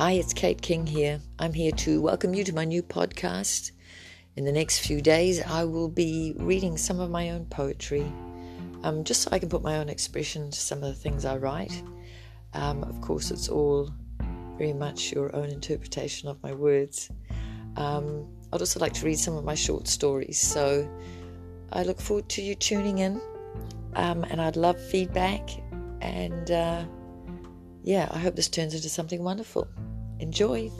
Hi, it's Kate King here. I'm here to welcome you to my new podcast. In the next few days, I will be reading some of my own poetry, um, just so I can put my own expression to some of the things I write. Um, of course, it's all very much your own interpretation of my words. Um, I'd also like to read some of my short stories, so I look forward to you tuning in. Um, and I'd love feedback. And uh, yeah, I hope this turns into something wonderful. Enjoy.